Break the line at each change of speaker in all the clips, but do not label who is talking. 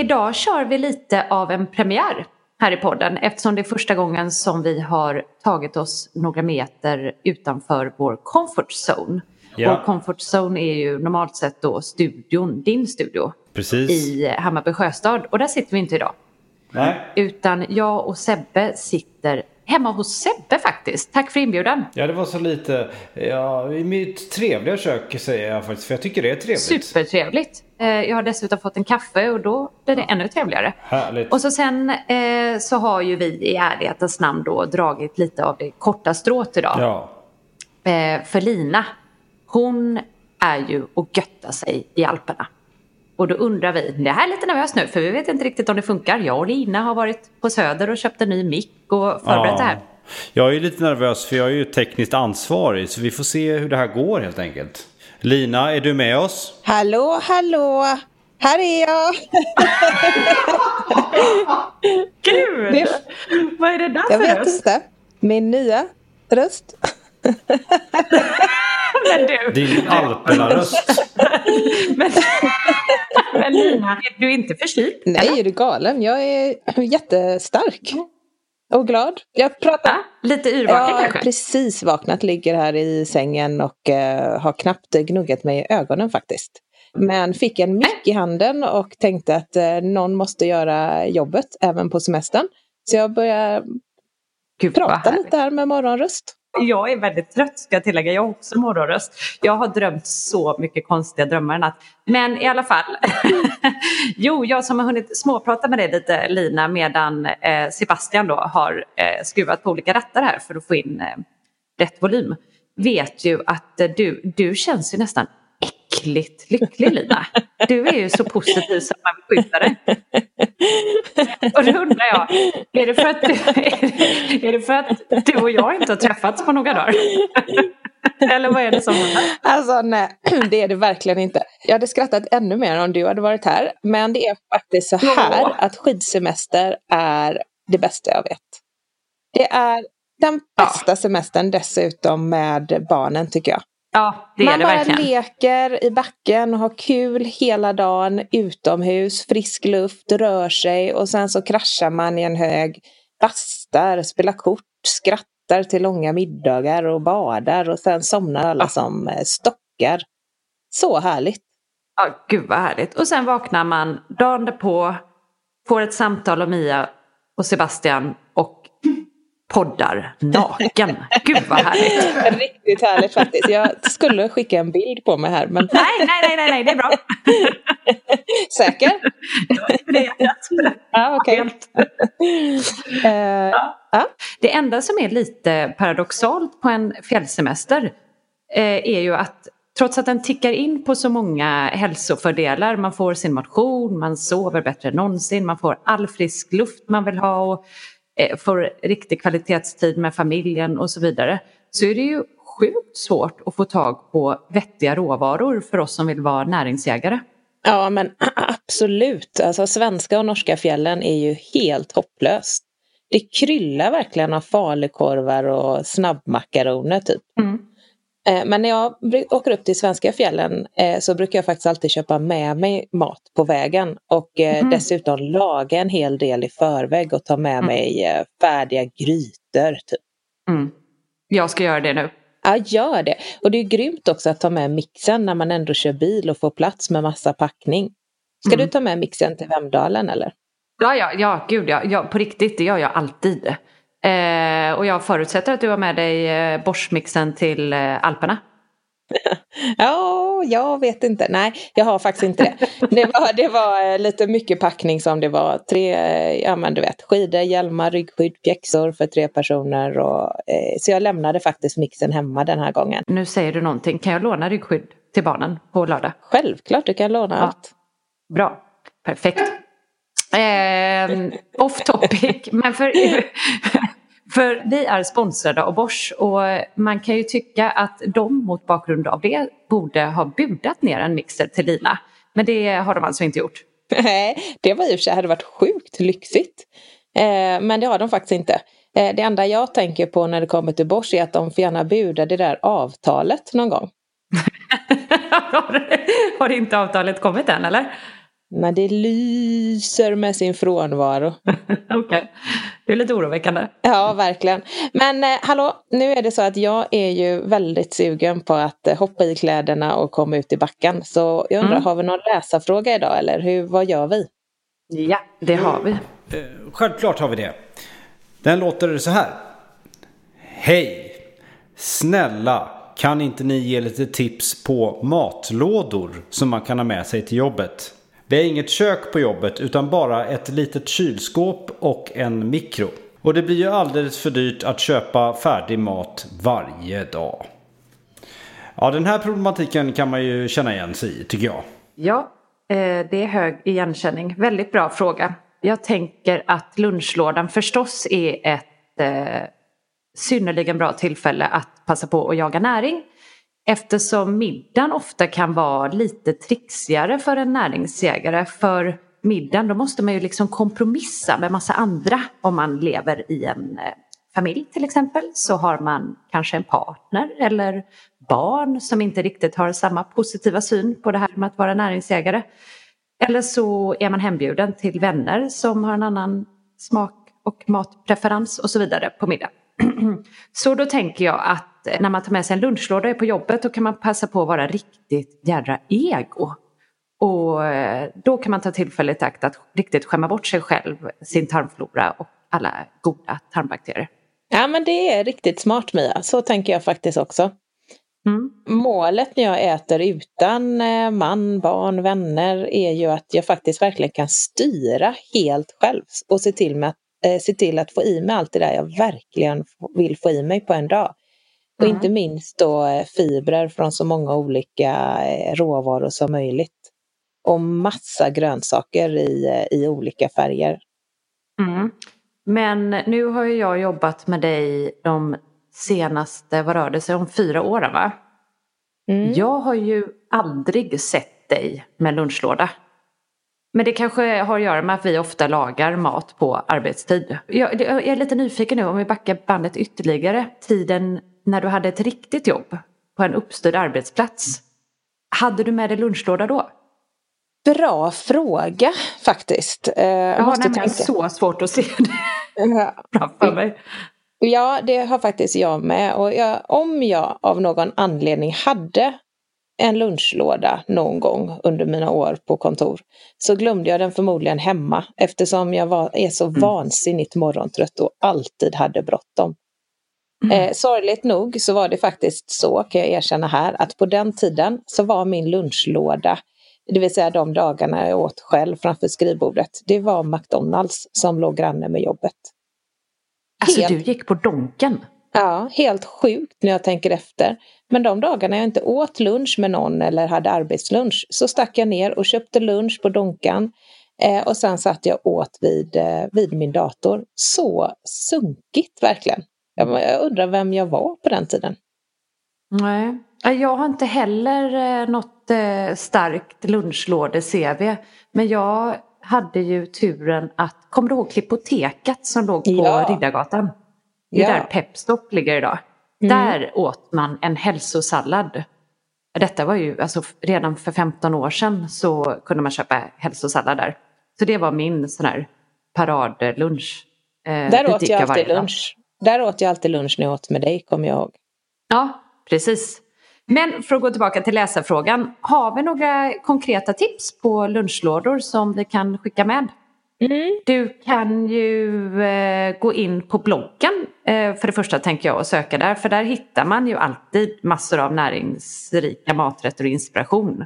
idag kör vi lite av en premiär här i podden eftersom det är första gången som vi har tagit oss några meter utanför vår comfort zone.
Ja.
Vår comfort zone är ju normalt sett då studion, din studio
Precis.
i Hammarby sjöstad och där sitter vi inte idag.
Nej.
Utan jag och Sebbe sitter hemma hos Sebbe faktiskt. Tack för inbjudan.
Ja, det var så lite, ja, i mitt trevliga kök säger jag faktiskt, för jag tycker det är trevligt.
Supertrevligt. Eh, Jag har dessutom fått en kaffe och då blir det ännu trevligare.
Härligt.
Och så sen eh, så har ju vi i ärlighetens namn då dragit lite av det korta strået idag.
Ja.
Eh, för Lina, hon är ju och göttar sig i Alperna. Och då undrar vi, det här är lite nervöst nu för vi vet inte riktigt om det funkar. Jag och Lina har varit på Söder och köpt en ny mick och förberett det här.
Jag är lite nervös för jag är ju tekniskt ansvarig så vi får se hur det här går helt enkelt. Lina, är du med oss?
Hallå, hallå! Här är jag!
Gud!
Det-
Vad är det där
Jag
för
vet
röst?
inte. Min nya röst.
Men du,
Din Alperna-röst.
men, men Lina, är du inte förkyld?
Nej, är du galen? Jag är jättestark. Och glad. Jag pratar...
Va? Lite yrvaken
Jag har
kanske?
precis vaknat, ligger här i sängen och eh, har knappt gnuggat mig i ögonen faktiskt. Men fick en mick i handen och tänkte att eh, någon måste göra jobbet även på semestern. Så jag börjar
Gud,
prata lite här med morgonröst.
Jag är väldigt trött ska jag tillägga. Jag har också morgonröst. Jag har drömt så mycket konstiga drömmar i natt. Men i alla fall. jo, jag som har hunnit småprata med dig lite Lina medan eh, Sebastian då har eh, skruvat på olika rattar här för att få in eh, rätt volym. Vet ju att eh, du, du känns ju nästan äckligt lycklig Lina. Du är ju så positiv som man vill skjuta dig. Och då undrar jag, är det, för att du, är det för att du och jag inte har träffats på några dagar? Eller vad är det som?
Alltså nej, det är det verkligen inte. Jag hade skrattat ännu mer om du hade varit här. Men det är faktiskt så här
Ja.
att skidsemester är det bästa jag vet. Det är den
Ja.
bästa semestern dessutom med barnen tycker jag.
Ja, det är
Man
det
bara
verkligen.
leker i backen och har kul hela dagen utomhus, frisk luft, rör sig och sen så kraschar man i en hög, bastar, spelar kort, skrattar till långa middagar och badar och sen somnar alla
Ja.
som eh, stockar. Så härligt!
Ja, gud vad härligt. Och sen vaknar man dagen därpå, får ett samtal om Mia och Sebastian poddar naken. Gud vad härligt.
Riktigt härligt faktiskt. Jag skulle skicka en bild på mig här men
Nej, nej, nej, nej, nej det är bra.
säker? Ja, okej.
Helt.
Eh, ja.
Det enda som är lite paradoxalt på en fjällsemester eh, är ju att trots att den tickar in på så många hälsofördelar, man får sin motion, man sover bättre än någonsin, man får all frisk luft man vill ha och får riktig kvalitetstid med familjen och så vidare, så är det ju sjukt svårt att få tag på vettiga råvaror för oss som vill vara näringsjägare.
Ja, men absolut. Alltså svenska och norska fjällen är ju helt hopplöst. Det kryllar verkligen av falukorvar och snabbmakaroner typ.
Mm.
Eh, Men när jag åker upp till svenska fjällen eh, så brukar jag faktiskt alltid köpa med mig mat på vägen och
Mhm.
dessutom laga en hel del i förväg och ta med
Mm.
mig färdiga grytor. Typ.
Mm. Jag ska göra det nu.
Ja, gör det. Och det är grymt också att ta med mixen när man ändå kör bil och får plats med massa packning. Ska
Mm.
du ta med mixen till Vemdalen eller?
Ja, ja, ja, gud ja. ja. På riktigt, det gör jag alltid. Eh, och jag förutsätter att du har med dig eh, borstmixen till eh, Alperna.
Ja, jag vet inte. Nej, jag har faktiskt inte det. Det var, det var eh, lite mycket packning som det var. Tre, eh, ja men du vet, skidor, hjälmar, ryggskydd, pjäxor för tre personer. Och, eh, så jag lämnade faktiskt mixen hemma den här gången.
Nu säger du någonting. Kan jag låna ryggskydd till barnen på lördag?
Självklart, du kan låna ja. allt.
Bra, perfekt. Eh, off topic, men för, för vi är sponsrade av Bosch och man kan ju tycka att de mot bakgrund av det borde ha budat ner en mixer till Lina. Men det har de alltså inte gjort.
Nej, det var i och för sig hade varit sjukt lyxigt. Eh, men det har de faktiskt inte. Eh, det enda jag tänker på när det kommer till Bosch är att de får gärna buda det där avtalet någon gång.
har inte avtalet kommit än eller?
Men det lyser med sin frånvaro.
Okej, okay. det är lite oroväckande.
Ja, verkligen. Men eh, hallå, nu är det så att jag är ju väldigt sugen på att eh, hoppa i kläderna och komma ut i backen. Så jag undrar, mm. har vi någon läsarfråga idag eller hur, vad gör vi?
Ja, det har vi.
Eh, självklart har vi det. Den låter så här. Hej! Snälla, kan inte ni ge lite tips på matlådor som man kan ha med sig till jobbet? Vi har inget kök på jobbet utan bara ett litet kylskåp och en mikro. Och det blir ju alldeles för dyrt att köpa färdig mat varje dag. Ja, den här problematiken kan man ju känna igen sig i, tycker jag.
Ja, eh, det är hög igenkänning. Väldigt bra fråga. Jag tänker att lunchlådan förstås är ett eh, synnerligen bra tillfälle att passa på att jaga näring. Eftersom middagen ofta kan vara lite trixigare för en näringsjägare. För middagen då måste man ju liksom kompromissa med massa andra om man lever i en eh, familj till exempel. Så har man kanske en partner eller barn som inte riktigt har samma positiva syn på det här med att vara näringsjägare. Eller så är man hembjuden till vänner som har en annan smak och matpreferens och så vidare på middag. Så då tänker jag att när man tar med sig en lunchlåda på jobbet då kan man passa på att vara riktigt jädra ego. Och eh, då kan man ta tillfället i akt att riktigt skämma bort sig själv, sin tarmflora och alla goda tarmbakterier.
Ja men det är riktigt smart Mia, så tänker jag faktiskt också. Mm. Målet när jag äter utan eh, man, barn, vänner är ju att jag faktiskt verkligen kan styra helt själv och se till, med att, eh, se till att få i mig allt det där jag verkligen vill få i mig på en dag. Och inte minst då eh, fibrer från så många olika eh, råvaror som möjligt. Och massa grönsaker i, eh, i olika färger.
Mm. Men nu har ju jag jobbat med dig de senaste, vad rör det sig om, fyra åren va? Mm. Jag har ju aldrig sett dig med lunchlåda. Men det kanske har att göra med att vi ofta lagar mat på arbetstid. Jag, jag är lite nyfiken nu om vi backar bandet ytterligare. Tiden när du hade ett riktigt jobb på en uppstyrd arbetsplats. Hade du med dig lunchlåda då?
Bra fråga faktiskt.
Eh, jag har nämligen så svårt att se det framför mig.
Ja, det har faktiskt jag med. Och jag, om jag av någon anledning hade en lunchlåda någon gång under mina år på kontor så glömde jag den förmodligen hemma eftersom jag var, är så mm. vansinnigt morgontrött och alltid hade bråttom. Mm. Eh, sorgligt nog så var det faktiskt så, kan jag erkänna här, att på den tiden så var min lunchlåda, det vill säga de dagarna jag åt själv framför skrivbordet, det var McDonalds som låg granne med jobbet.
Alltså helt... du gick på Donken?
Ja, helt sjukt när jag tänker efter. Men de dagarna jag inte åt lunch med någon eller hade arbetslunch så stack jag ner och köpte lunch på Donkan. Eh, och sen satt jag åt vid, eh, vid min dator. Så sunkigt verkligen. Jag, jag undrar vem jag var på den tiden.
Nej, jag har inte heller eh, något eh, starkt lunchlåde-CV. Men jag hade ju turen att, kommer du ihåg Klippoteket som låg på ja. Riddargatan? Det är ja. där Pepstop ligger idag. Mm. Där åt man en hälsosallad. Detta var ju, alltså redan för 15 år sedan så kunde man köpa hälsosallad där. Så det var min sån här paradlunch.
Eh, där åt jag alltid lunch. Där åt jag alltid lunch när jag åt med dig, kommer jag ihåg.
Ja, precis. Men för att gå tillbaka till läsarfrågan. Har vi några konkreta tips på lunchlådor som vi kan skicka med? Mm. Du kan ju eh, gå in på bloggen eh, för det första tänker jag och söka där. För där hittar man ju alltid massor av näringsrika maträtter och inspiration.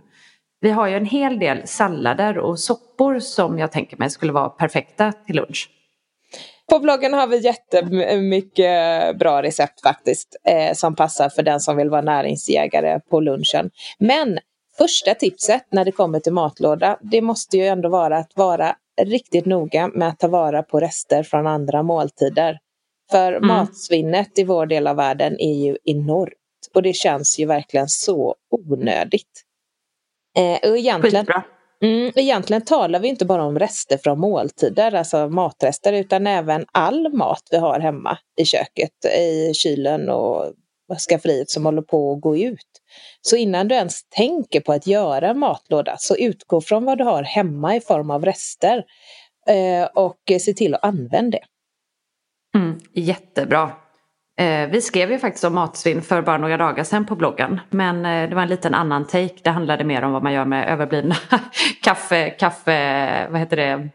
Vi har ju en hel del sallader och soppor som jag tänker mig skulle vara perfekta till lunch.
På bloggen har vi jättemycket bra recept faktiskt eh, som passar för den som vill vara näringsjägare på lunchen. Men första tipset när det kommer till matlåda, det måste ju ändå vara att vara riktigt noga med att ta vara på rester från andra måltider. För mm. matsvinnet i vår del av världen är ju enormt och det känns ju verkligen så onödigt. Eh, och egentligen, mm, egentligen talar vi inte bara om rester från måltider, alltså matrester, utan även all mat vi har hemma i köket, i kylen och skafferiet som håller på att gå ut. Så innan du ens tänker på att göra en matlåda så utgå från vad du har hemma i form av rester eh, och se till att använda det.
Mm, jättebra. Eh, vi skrev ju faktiskt om matsvinn för bara några dagar sedan på bloggen. Men eh, det var en liten annan take. Det handlade mer om vad man gör med överblivna kaffe, kaffe, vad heter det,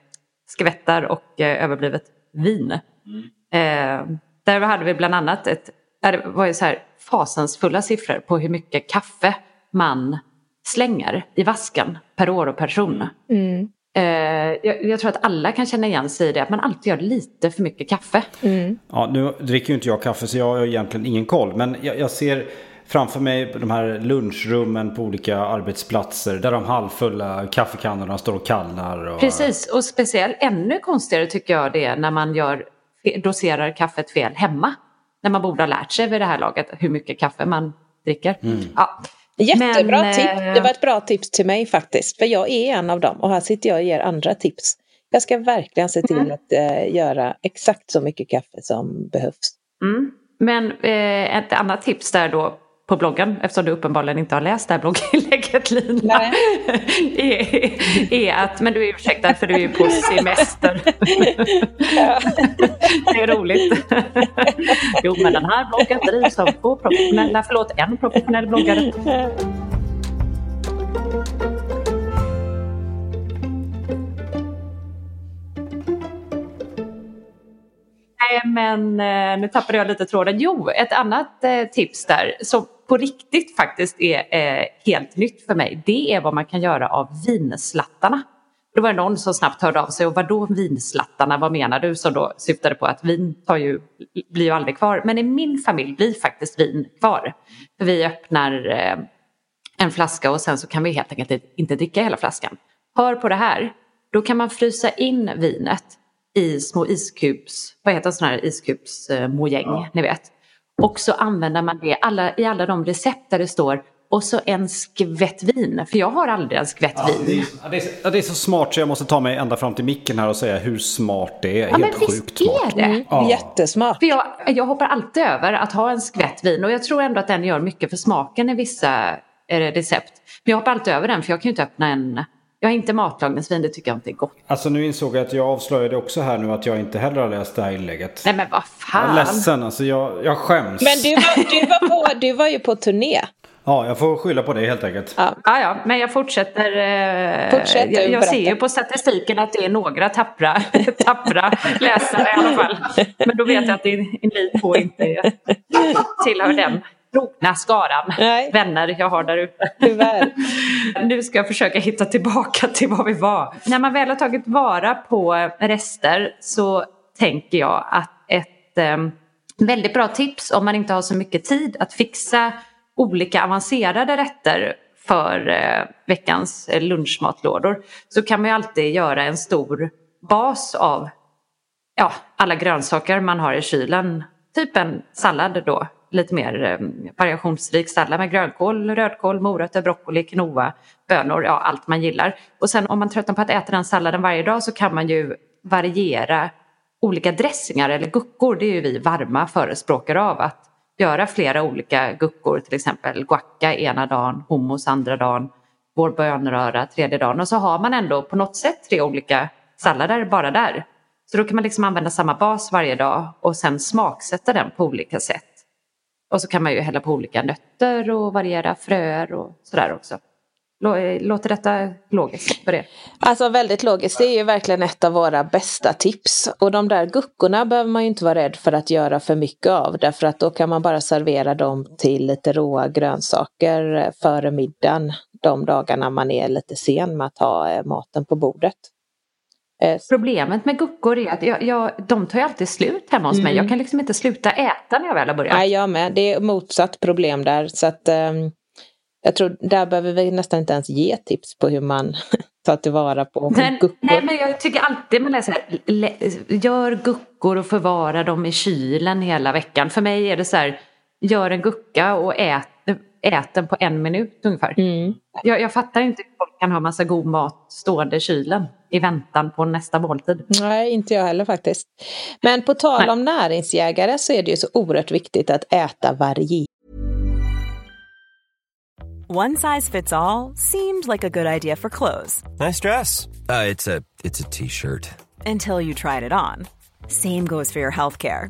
skvättar och eh, överblivet vin. Mm. Där hade vi bland annat ett, det var ju så här fasansfulla siffror på hur mycket kaffe man slänger i vasken per år och person. Mm. Eh, jag, jag, tror att alla kan känna igen sig i det, att man alltid gör lite för mycket kaffe.
Mm. Ja, nu dricker ju inte jag kaffe så jag har egentligen ingen koll. Men jag, jag ser framför mig de här lunchrummen på olika arbetsplatser där de halvfulla kaffekannorna står och kallar. Och...
Precis, och speciellt ännu konstigare tycker jag det är när man gör, doserar kaffet fel hemma. När man borde ha lärt sig vid det här laget hur mycket kaffe man dricker. Mm. Ja.
Jättebra Men, tips. Det var ett bra tips till mig faktiskt. För jag är en av dem och här sitter jag och ger andra tips. Jag ska verkligen se till mm. att uh, göra exakt så mycket kaffe som behövs.
Mm. Men uh, ett annat tips där då på bloggen, eftersom du uppenbarligen inte har läst det här blogginlägget Lina, är, är, att, men du är ursäktad för du är ju på semester. det är roligt. jo, men den här bloggen drivs av två professionella, förlåt, en professionell bloggare. Nej, men eh, nu tappade jag lite tråden. Jo, ett annat eh, tips där som på riktigt faktiskt är eh, helt nytt för mig. Det är vad man kan göra av vinslattarna. Då var det någon som snabbt hörde av sig och vad då vinslattarna, vad menar du? Som då syftade på att vin tar ju, blir ju aldrig kvar. Men i min familj blir faktiskt vin kvar. För vi öppnar en flaska och sen så kan vi helt enkelt inte dricka hela flaskan. Hör på det här, då kan man frysa in vinet i små iskubs, vad heter sådana här iskubsmojäng, ja. ni vet. Och så använder man det alla, i alla de recept där det står och så en skvätt vin. För jag har aldrig en skvätt ja, vin.
Det är, det, är, så smart så jag måste ta mig ända fram till micken här och säga hur smart det är. Ja, Helt men sjukt visst smart.
är det. Mm, ja. Jättesmart.
För jag, jag hoppar alltid över att ha en skvätt vin och jag tror ändå att den gör mycket för smaken i vissa eh, recept. Men jag hoppar alltid över den för jag kan ju inte öppna en jag har inte matlagningsvin, det tycker jag inte är gott.
Alltså nu insåg jag att jag avslöjade också här nu att jag inte heller har läst det här inlägget.
Nej men vad fan.
Jag är ledsen, alltså jag, jag skäms.
Men du var, du, var på, du var ju på turné.
Ja, jag får skylla på det helt enkelt.
Ja, ja, ja men jag fortsätter. Eh, Fortsätt jag, jag ser ju på statistiken att det är några tappra, tappra läsare i alla fall. Men då vet jag att ni två inte tillhör den trogna skaran Nej. vänner jag har där ute.
Tyvärr.
nu ska jag försöka hitta tillbaka till vad vi var. När man väl har tagit vara på rester så tänker jag att ett eh, väldigt bra tips om man inte har så mycket tid att fixa olika avancerade rätter för eh, veckans lunchmatlådor så kan man ju alltid göra en stor bas av ja, alla grönsaker man har i kylen. Typ en sallad då lite mer eh, variationsrik sallad med grönkål, rödkål, morötter, broccoli, quinoa, bönor, ja allt man gillar. Och sen om man tröttnar på att äta den salladen varje dag så kan man ju variera olika dressingar eller guckor. Det är ju vi varma förespråkare av att göra flera olika guckor, till exempel guacca ena dagen, hummus andra dagen, vår bönröra tredje dagen och så har man ändå på något sätt tre olika sallader bara där. Så då kan man liksom använda samma bas varje dag och sen smaksätta den på olika sätt. Och så kan man ju hälla på olika nötter och variera fröer och sådär också. Låter detta logiskt för er?
Alltså väldigt logiskt. Det är ju verkligen ett av våra bästa tips. Och de där guckorna behöver man ju inte vara rädd för att göra för mycket av. Därför att då kan man bara servera dem till lite råa grönsaker före middagen. De dagarna man är lite sen med att ha eh, maten på bordet. Eh,
Problemet med guckor är att jag, jag, de tar ju alltid slut hemma hos mig.
Mm.
Jag kan liksom inte sluta äta när jag väl har börjat.
Nej, jag med. Det är motsatt problem där. Så att, ehm, jag tror där behöver vi nästan inte ens ge tips på hur man tar tillvara på
Men,
guckor.
nej, men jag tycker alltid man läser lä, gör guckor och förvara dem i kylen hela veckan. För mig är det så här, gör en gucka och ät, ät den på en minut ungefär.
Mm.
Jag, jag fattar inte hur folk kan ha massa god mat stående i kylen i väntan på nästa måltid.
Nej, inte jag heller faktiskt. Men på tal
Nej.
om näringsjägare så är det ju så oerhört viktigt att äta varierat.
One size fits all seemed like a good idea for clothes
Nice dress. Uh, it's a it's a t-shirt.
until you tried it on. Same goes for your healthcare.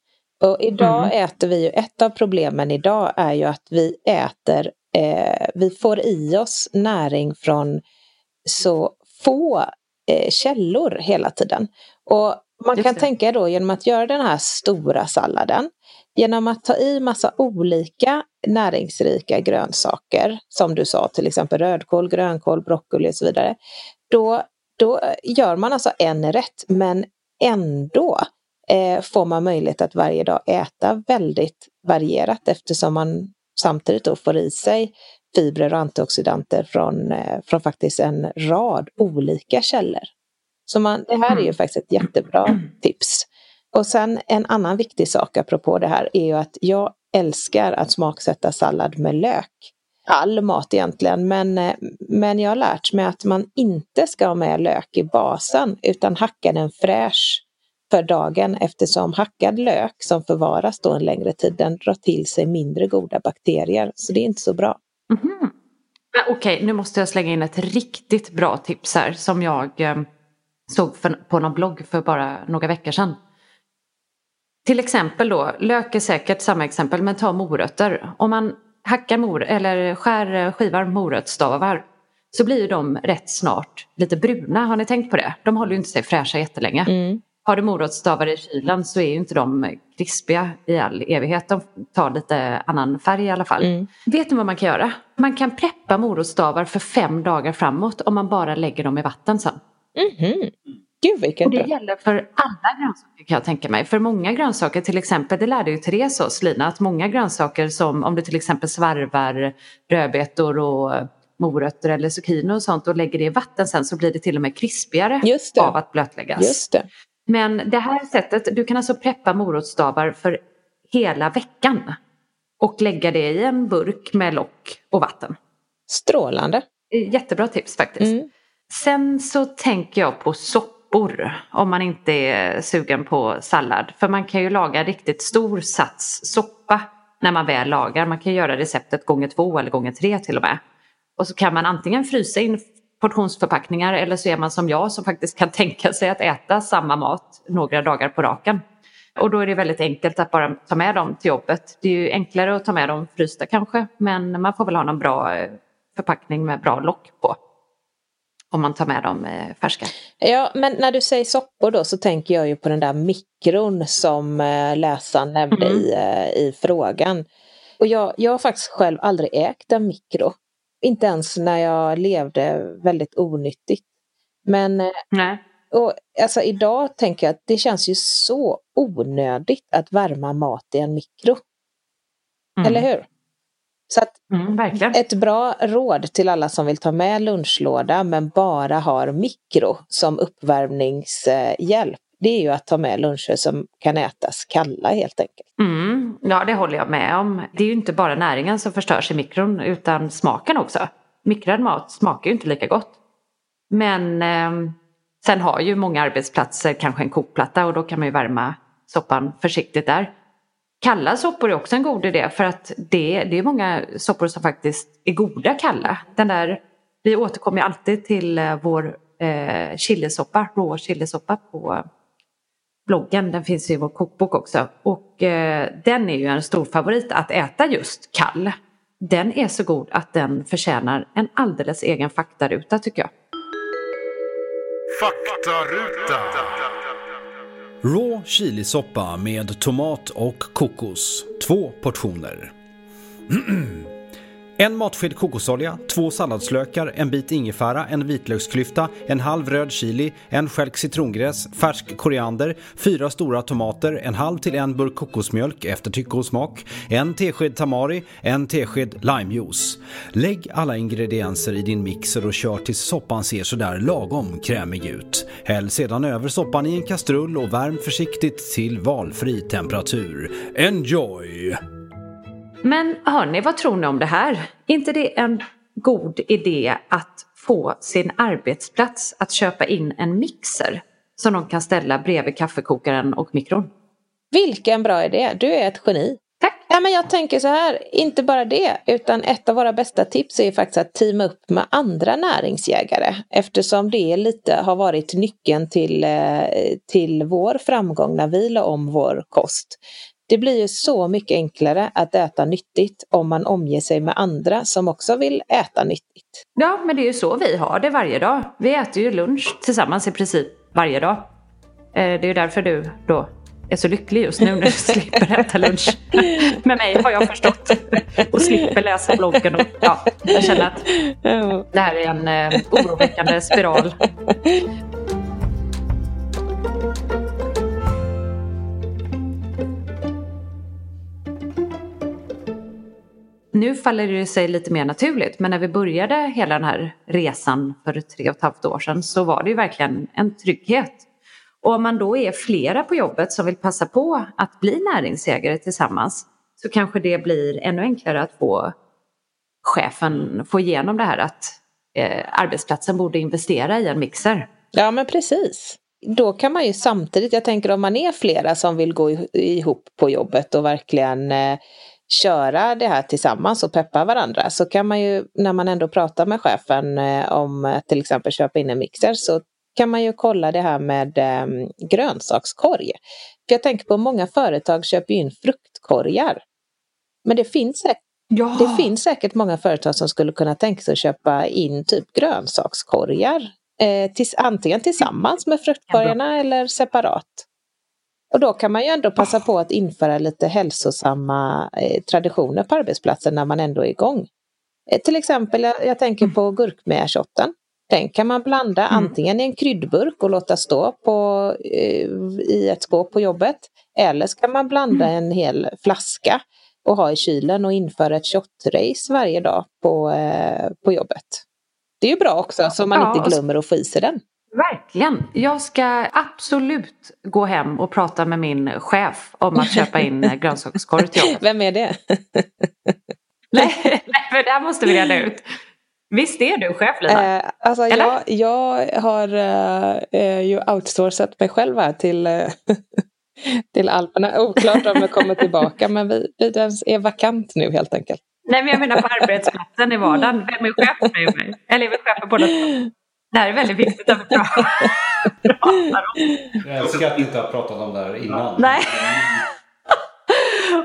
Och idag äter vi ju, ett av problemen idag är ju att vi äter, eh, vi får i oss näring från så få eh, källor hela tiden. Och man
Just
kan
det.
tänka då genom att göra den här stora salladen, genom att ta i massa olika näringsrika grönsaker, som du sa, till exempel rödkål, grönkål, broccoli och så vidare. Då, då gör man alltså en rätt, men ändå eh, får man möjlighet att varje dag äta väldigt varierat eftersom man samtidigt då får i sig fibrer och antioxidanter från, eh, från faktiskt en rad olika källor. Så man, det här är ju faktiskt ett jättebra tips. Och sen en annan viktig sak apropå det här är ju att jag älskar att smaksätta sallad med lök. All mat egentligen, men, eh, men jag har lärt mig att man inte ska ha med lök i basen utan hacka den fräsch för dagen eftersom hackad lök som förvaras då en längre tid den drar till sig mindre goda bakterier. Så det är inte så bra.
Men Okej, nu måste jag slänga in ett riktigt bra tips här som jag eh, såg för, på någon blogg för bara några veckor sedan. Till exempel då, lök är säkert samma exempel, men ta morötter. Om man hackar mor eller skär eh, skivar morötsstavar så blir de rätt snart lite bruna. Har ni tänkt på det? De håller ju inte sig fräscha jättelänge.
Mm.
Har du morotsstavar i kylen så är ju inte de krispiga i all evighet. De tar lite annan färg i alla fall.
Mm.
Vet ni vad man kan göra? Man kan preppa morotsstavar för fem dagar framåt om man bara lägger dem i vatten sen.
Mhm. Gud vilket
Och det
bra.
gäller för alla grönsaker kan jag tänka mig. För många grönsaker, till exempel, det lärde ju Therese oss Lina, att många grönsaker som om du till exempel svarvar rödbetor och morötter eller zucchini och sånt och lägger det i vatten sen så blir det till och med krispigare av att blötläggas.
Just det.
Men det här sättet, du kan alltså preppa morotsstavar för hela veckan. Och lägga det i en burk med lock och vatten.
Strålande.
Jättebra tips faktiskt.
Mm.
Sen så tänker jag på soppor om man inte är sugen på sallad. För man kan ju laga riktigt stor sats soppa när man väl lagar. Man kan göra receptet gånger två eller gånger tre till och med. Och så kan man antingen frysa in portionsförpackningar eller så är man som jag som faktiskt kan tänka sig att äta samma mat några dagar på raken. Och då är det väldigt enkelt att bara ta med dem till jobbet. Det är ju enklare att ta med dem frysta kanske men man får väl ha någon bra eh, förpackning med bra lock på. Om man tar med dem eh, färska.
Ja, men när du säger soppor då så tänker jag ju på den där mikron som eh, läsaren nämnde
Mm.
i, i frågan. Och jag, jag har faktiskt själv aldrig ägt en mikro. Inte ens när jag levde väldigt onyttigt. Men eh,
Nej.
och, alltså, idag tänker jag att det känns ju så onödigt att värma mat i en mikro.
Mm.
Eller hur? Så att
Mm,
ett bra råd till alla som vill ta med lunchlåda men bara har mikro som uppvärmningshjälp det är ju att ta med luncher som kan ätas kalla helt enkelt.
Mm, ja, det håller jag med om. Det är ju inte bara näringen som förstörs i mikron utan smaken också. Mikrad mat smakar ju inte lika gott. Men eh, sen har ju många arbetsplatser kanske en kokplatta och då kan man ju värma soppan försiktigt där. Kalla soppor är också en god idé för att det, det är många soppor som faktiskt är goda kalla. Den där, vi återkommer alltid till eh, vår eh, chilisoppa, rå chilisoppa på bloggen. Den finns i vår kokbok också. Och eh, den är ju en stor favorit att äta just kall. Den är så god att den förtjänar en alldeles egen faktaruta tycker jag.
Faktaruta. Rå chilisoppa med tomat och kokos. Två portioner. En matsked kokosolja, två salladslökar, en bit ingefära, en vitlöksklyfta, en halv röd chili, en skälk citrongräs, färsk koriander, fyra stora tomater, en halv till en burk kokosmjölk efter tycke och smak, en tesked tamari, en tesked limejuice. Lägg alla ingredienser i din mixer och kör tills soppan ser sådär lagom krämig ut. Häll sedan över soppan i en kastrull och värm försiktigt till valfri temperatur. Enjoy!
Men hörni, vad tror ni om det här? Är inte det en god idé att få sin arbetsplats att köpa in en mixer som de kan ställa bredvid kaffekokaren och mikron?
Vilken bra idé! Du är ett geni.
Tack!
Ja, men jag tänker så här, inte bara det, utan ett av våra bästa tips är faktiskt att teama upp med andra näringsjägare eftersom det lite har varit nyckeln till, eh, till vår framgång när vi la om vår kost. Det blir ju så mycket enklare att äta nyttigt om man omger sig med andra som också vill äta nyttigt.
Ja, men det är ju så vi har det varje dag. Vi äter ju lunch tillsammans i princip varje dag. Eh, det är ju därför du då är så lycklig just nu när du slipper äta lunch med mig har jag förstått. Och slipper läsa bloggen. Och, ja, jag känner att det här är en eh, oroväckande spiral. Nu faller det sig lite mer naturligt men när vi började hela den här resan för tre och ett halvt år sedan så var det ju verkligen en trygghet. Och om man då är flera på jobbet som vill passa på att bli näringsägare tillsammans så kanske det blir ännu enklare att få chefen få igenom det här att eh, arbetsplatsen borde investera i en mixer.
Ja men precis. Då kan man ju samtidigt, jag tänker om man är flera som vill gå ihop på jobbet och verkligen eh, köra det här tillsammans och peppa varandra så kan man ju när man ändå pratar med chefen eh, om till exempel köpa in en mixer så kan man ju kolla det här med eh, grönsakskorg. För jag tänker på många företag köper in fruktkorgar. Men det finns, säkert,
ja.
det finns säkert många företag som skulle kunna tänka sig att köpa in typ grönsakskorgar. Eh, tills, antingen tillsammans med fruktkorgarna eller separat. Och då kan man ju ändå passa på att införa lite hälsosamma eh, traditioner på arbetsplatsen när man ändå är igång. Eh, till exempel, jag, jag tänker på gurkmejashotten. Den kan man blanda mm. antingen i en kryddburk och låta stå på, eh, i ett skåp på jobbet. Eller så kan man blanda mm. en hel flaska och ha i kylen och införa ett shotrace varje dag på, eh, på jobbet. Det är ju bra också så man ja, inte glömmer att få i sig den.
Verkligen. Jag ska absolut gå hem och prata med min chef om att köpa in grönsakskorv till jobbet.
Vem är det?
nej, nej, men det här måste vi reda ut. Visst är du chef Lina?
Eh, alltså jag, jag har eh, ju outsourcat mig själv här till, eh, till Alperna. Oklart om jag kommer tillbaka men vi, vi är vakant nu helt enkelt.
Nej men jag menar på arbetsplatsen i vardagen. Vem är chef med mig? Eller är vi chefer båda två? Det här är väldigt viktigt att vi pratar
om. Jag älskar att vi inte har pratat om det här innan.
Nej.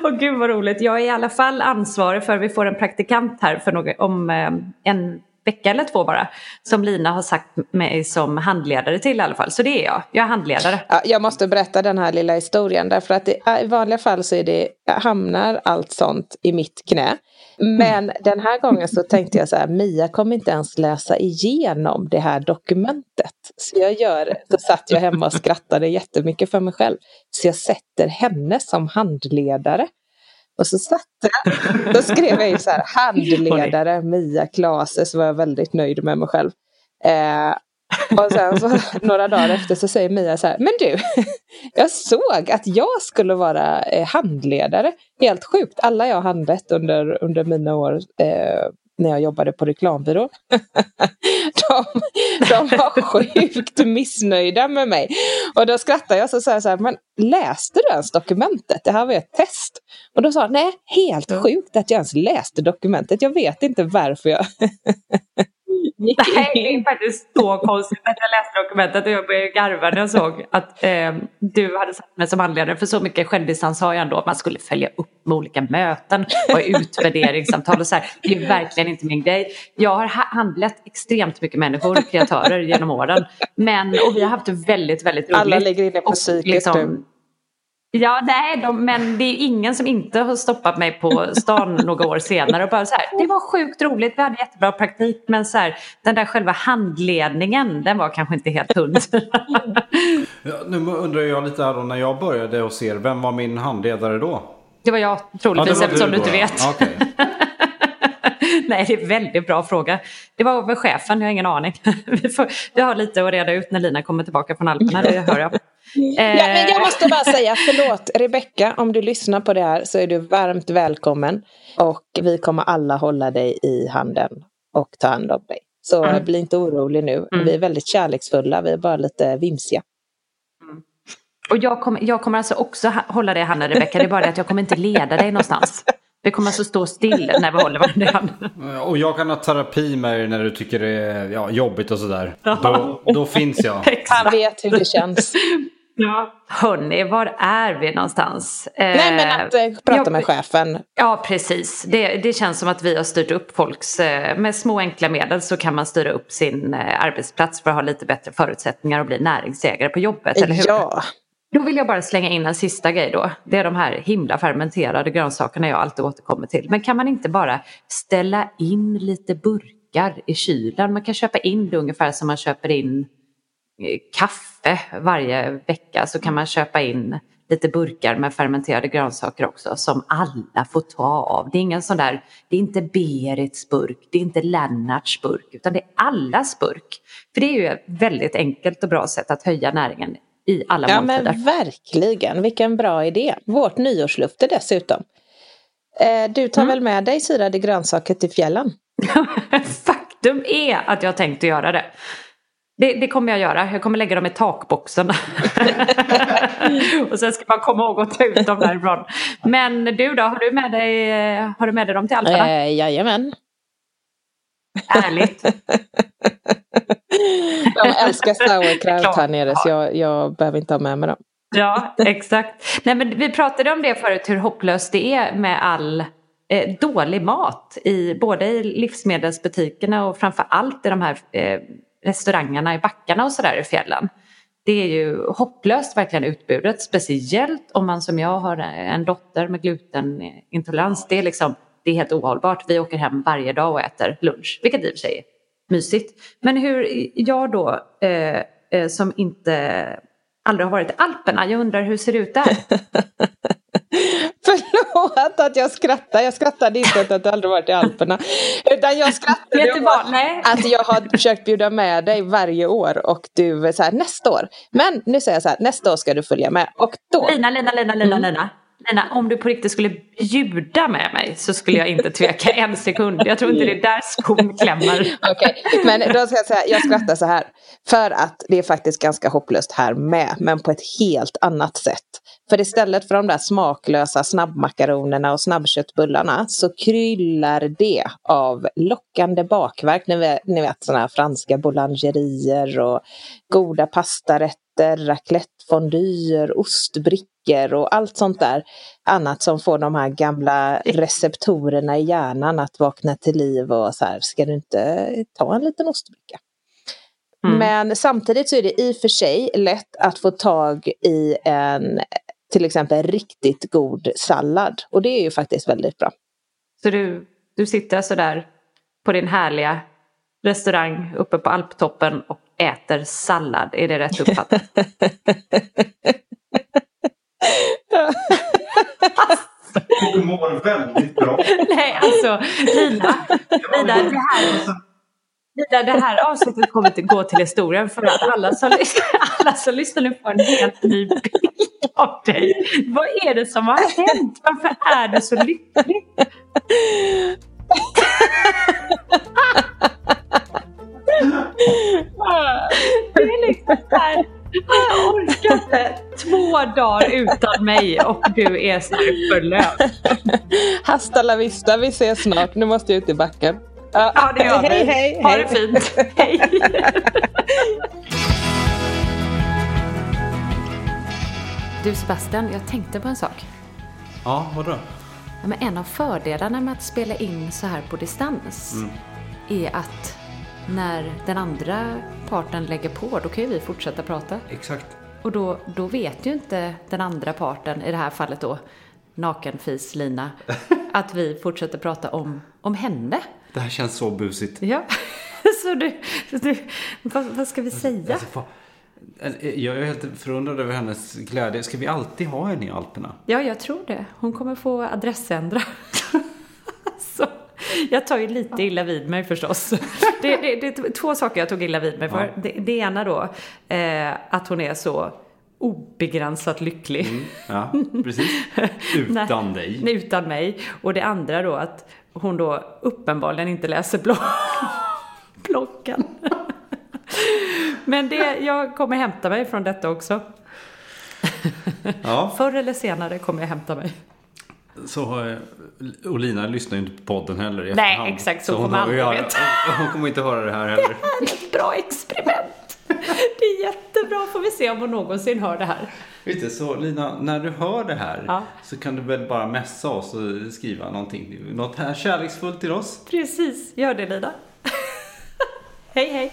Åh gud vad roligt. Jag är i alla fall ansvarig för, vi får en praktikant här för några, om eh, en vecka eller två bara. Som Lina har sagt mig som handledare till i alla fall. Så det är jag, jag är handledare.
Ja, jag måste berätta den här lilla historien därför att det, i vanliga fall så är det, hamnar allt sånt i mitt knä. Men den här gången så tänkte jag så här, Mia kommer inte ens läsa igenom det här dokumentet. Så jag gör, så satt jag hemma och skrattade jättemycket för mig själv. Så jag sätter henne som handledare. Och så satte jag, då skrev jag ju så här, handledare Mia Klase, så var jag väldigt nöjd med mig själv. Eh, Och sen så några dagar efter så säger Mia så här, men du, jag såg att jag skulle vara eh, handledare. Helt sjukt, alla jag handlett under, under mina år eh, när jag jobbade på reklambyrå. de, de var sjukt missnöjda med mig. Och då skrattade jag och sa så här, men läste du ens dokumentet? Det här var ett test. Och då sa han, nej, helt sjukt att jag ens läste dokumentet. Jag vet inte varför jag
Nej, det är faktiskt så konstigt att jag läste dokumentet och jag började garva när jag såg att eh, du hade satt mig som handledare för så mycket självdistans har jag ändå. Man skulle följa upp med olika möten och utvärderingssamtal och så här. Det är verkligen inte min grej. Jag har handlat extremt mycket människor, kreatörer genom åren. Men, och vi har haft det väldigt, väldigt roligt.
Alla ligger inne på psykiskt liksom.
Ja, nej, de, men det är ingen som inte har stoppat mig på stan några år senare och bara så här, det var sjukt roligt, vi hade jättebra praktik, men så här, den där själva handledningen, den var kanske inte helt hund.
ja, nu undrar jag lite här då, när jag började hos er, vem var min handledare då?
Det var jag troligtvis, ja, eftersom du inte vet. Okay. Nej, det är en väldigt bra fråga. Det var väl chefen, jag har ingen aning. Vi, får, vi har lite att reda ut när Lina kommer tillbaka från Alperna, det hör jag.
Ja, men jag måste bara säga förlåt Rebecka, om du lyssnar på det här så är du varmt välkommen. Och vi kommer alla hålla dig i handen och ta hand om dig. Så mm. bli inte orolig nu. Mm. Vi är väldigt kärleksfulla, vi är bara lite vimsiga.
Mm. Och jag kommer, jag kommer alltså också hålla dig i handen Rebecka, det är bara det att jag kommer inte leda dig någonstans. Vi kommer alltså stå still när vi håller varandra i handen.
Och jag kan ha terapi med dig när du tycker det är ja, jobbigt och sådär. Då, då finns jag.
Han vet hur det känns.
Ja. Hörni, var är vi någonstans?
Nej men att eh, prata jag, med chefen.
Ja precis. Det, det känns som att vi har styrt upp folks, eh, med små enkla medel så kan man styra upp sin eh, arbetsplats för att ha lite bättre förutsättningar och bli näringsägare på jobbet, eller hur?
Ja.
Då vill jag bara slänga in en sista grej då. Det är de här himla fermenterade grönsakerna jag alltid återkommer till. Men kan man inte bara ställa in lite burkar i kylen? Man kan köpa in det ungefär som man köper in eh, kaffe varje vecka så kan man köpa in lite burkar med fermenterade grönsaker också som alla får ta av. Det är ingen sån där, det är inte Berits burk, det är inte Lennarts burk utan det är allas burk. För det är ju ett väldigt enkelt och bra sätt att höja näringen i alla
ja,
måltider.
Men verkligen, vilken bra idé. Vårt nyårslufte dessutom. Eh, du tar mm. väl med dig syrade grönsaker till fjällen?
Faktum är att jag tänkt att göra det. Det, det, kommer jag göra. Jag kommer lägga dem i takboxen. och sen ska man komma ihåg att ta ut dem därifrån. Men du då, har du med dig, har du med dig dem till Alperna?
Eh, jajamän.
Ärligt.
De älskar sauerkraut här nere så jag, jag behöver inte ha med mig dem.
Ja, exakt. Nej, men vi pratade om det förut, hur hopplöst det är med all eh, dålig mat. I, både i livsmedelsbutikerna och framför allt i de här eh, restaurangerna i backarna och sådär i fjällen. Det är ju hopplöst verkligen utbudet, speciellt om man som jag har en dotter med glutenintolerans. Det är liksom, det är helt ohållbart. Vi åker hem varje dag och äter lunch, vilket i och för sig är mysigt. Men hur jag då, eh, eh, som inte aldrig har varit i Alperna, jag undrar hur ser det ut där?
Förlåt att jag skrattar. Jag skrattade inte åt att du aldrig varit i Alperna. Utan jag skrattade åt att jag har försökt bjuda med dig varje år och du så här, nästa år. Men nu säger jag så här, nästa år ska du följa med. Och då...
Lina, Lina, Lina, Lina, mm. Lina. Nina, om du på riktigt skulle bjuda med mig så skulle jag inte tveka en sekund. Jag tror inte det är där skon klämmer.
Okej, okay. men då ska jag säga, jag skrattar så här. För att det är faktiskt ganska hopplöst här med, men på ett helt annat sätt. För istället för de där smaklösa snabbmakaronerna och snabbköttbullarna så kryllar det av lockande bakverk. Ni vet, ni vet sådana här franska boulangerier och goda pastarätter, raclettefondyr, ostbrickor och allt sånt där annat som får de här gamla receptorerna i hjärnan att vakna till liv och så här, ska du inte ta en liten ostbricka? Mm. Men samtidigt så är det i och för sig lätt att få tag i en till exempel riktigt god sallad. Och det är ju faktiskt väldigt bra.
Så du, du sitter sådär på din härliga restaurang uppe på alptoppen och äter sallad. Är det rätt uppfattat?
Du mår väldigt bra.
Nej, alltså Lina, Lina det här...
Ida, det här avsnittet kommer att gå till historien för att alla som, alla som lyssnar nu får en helt ny bild av dig. Vad är det som har hänt? Varför är du så lycklig? Det är liksom här, jag orkar inte. Två dagar utan mig och du är så här förlöst.
Hasta la vista, vi ses snart. Nu måste jag ut i backen.
Ja, det gör vi.
hej, hej,
Ha
hej.
det fint. Hej.
Du Sebastian, jag tänkte på en sak.
Ja, vadå?
Ja, men en av fördelarna med att spela in så här på distans är att när den andra parten lägger på, då kan ju vi fortsätta prata.
Exakt.
Och då, då vet ju inte den andra parten, i det här fallet då nakenfis Lina, att vi fortsätter prata om, om henne.
Det här känns så busigt.
Ja, så du, du vad, vad ska vi säga?
Alltså, fan. Jag är helt förundrad över hennes glädje. Ska vi alltid ha henne i Alperna?
Ja, jag tror det. Hon kommer få adressändra. jag tar ju lite illa vid mig förstås. Det, det, det är två saker jag tog illa vid mig för. Det, det ena då, eh, att hon är så obegränsat lycklig.
Ja, precis. Utan dig.
Nej, utan mig. Och det andra då att hon då uppenbarligen inte läser blogg bloggen. Men det, jag kommer hämta mig från detta också.
Ja,
Förr eller senare kommer jag hämta mig.
Så... eh, Och Lina lyssnar ju inte på podden heller i
Nej,
efterhand.
exakt, så
har ju
aldrig veta.
Hon kommer inte höra det här heller.
Ett bra experiment. Det är jättebra, får vi se om hon någonsin hör det här.
Du, så Lina, när du hör det här
Ja.
så kan du väl bara messa oss och skriva någonting. Något här kärleksfullt till oss.
Precis, gör det Lina. hej hej.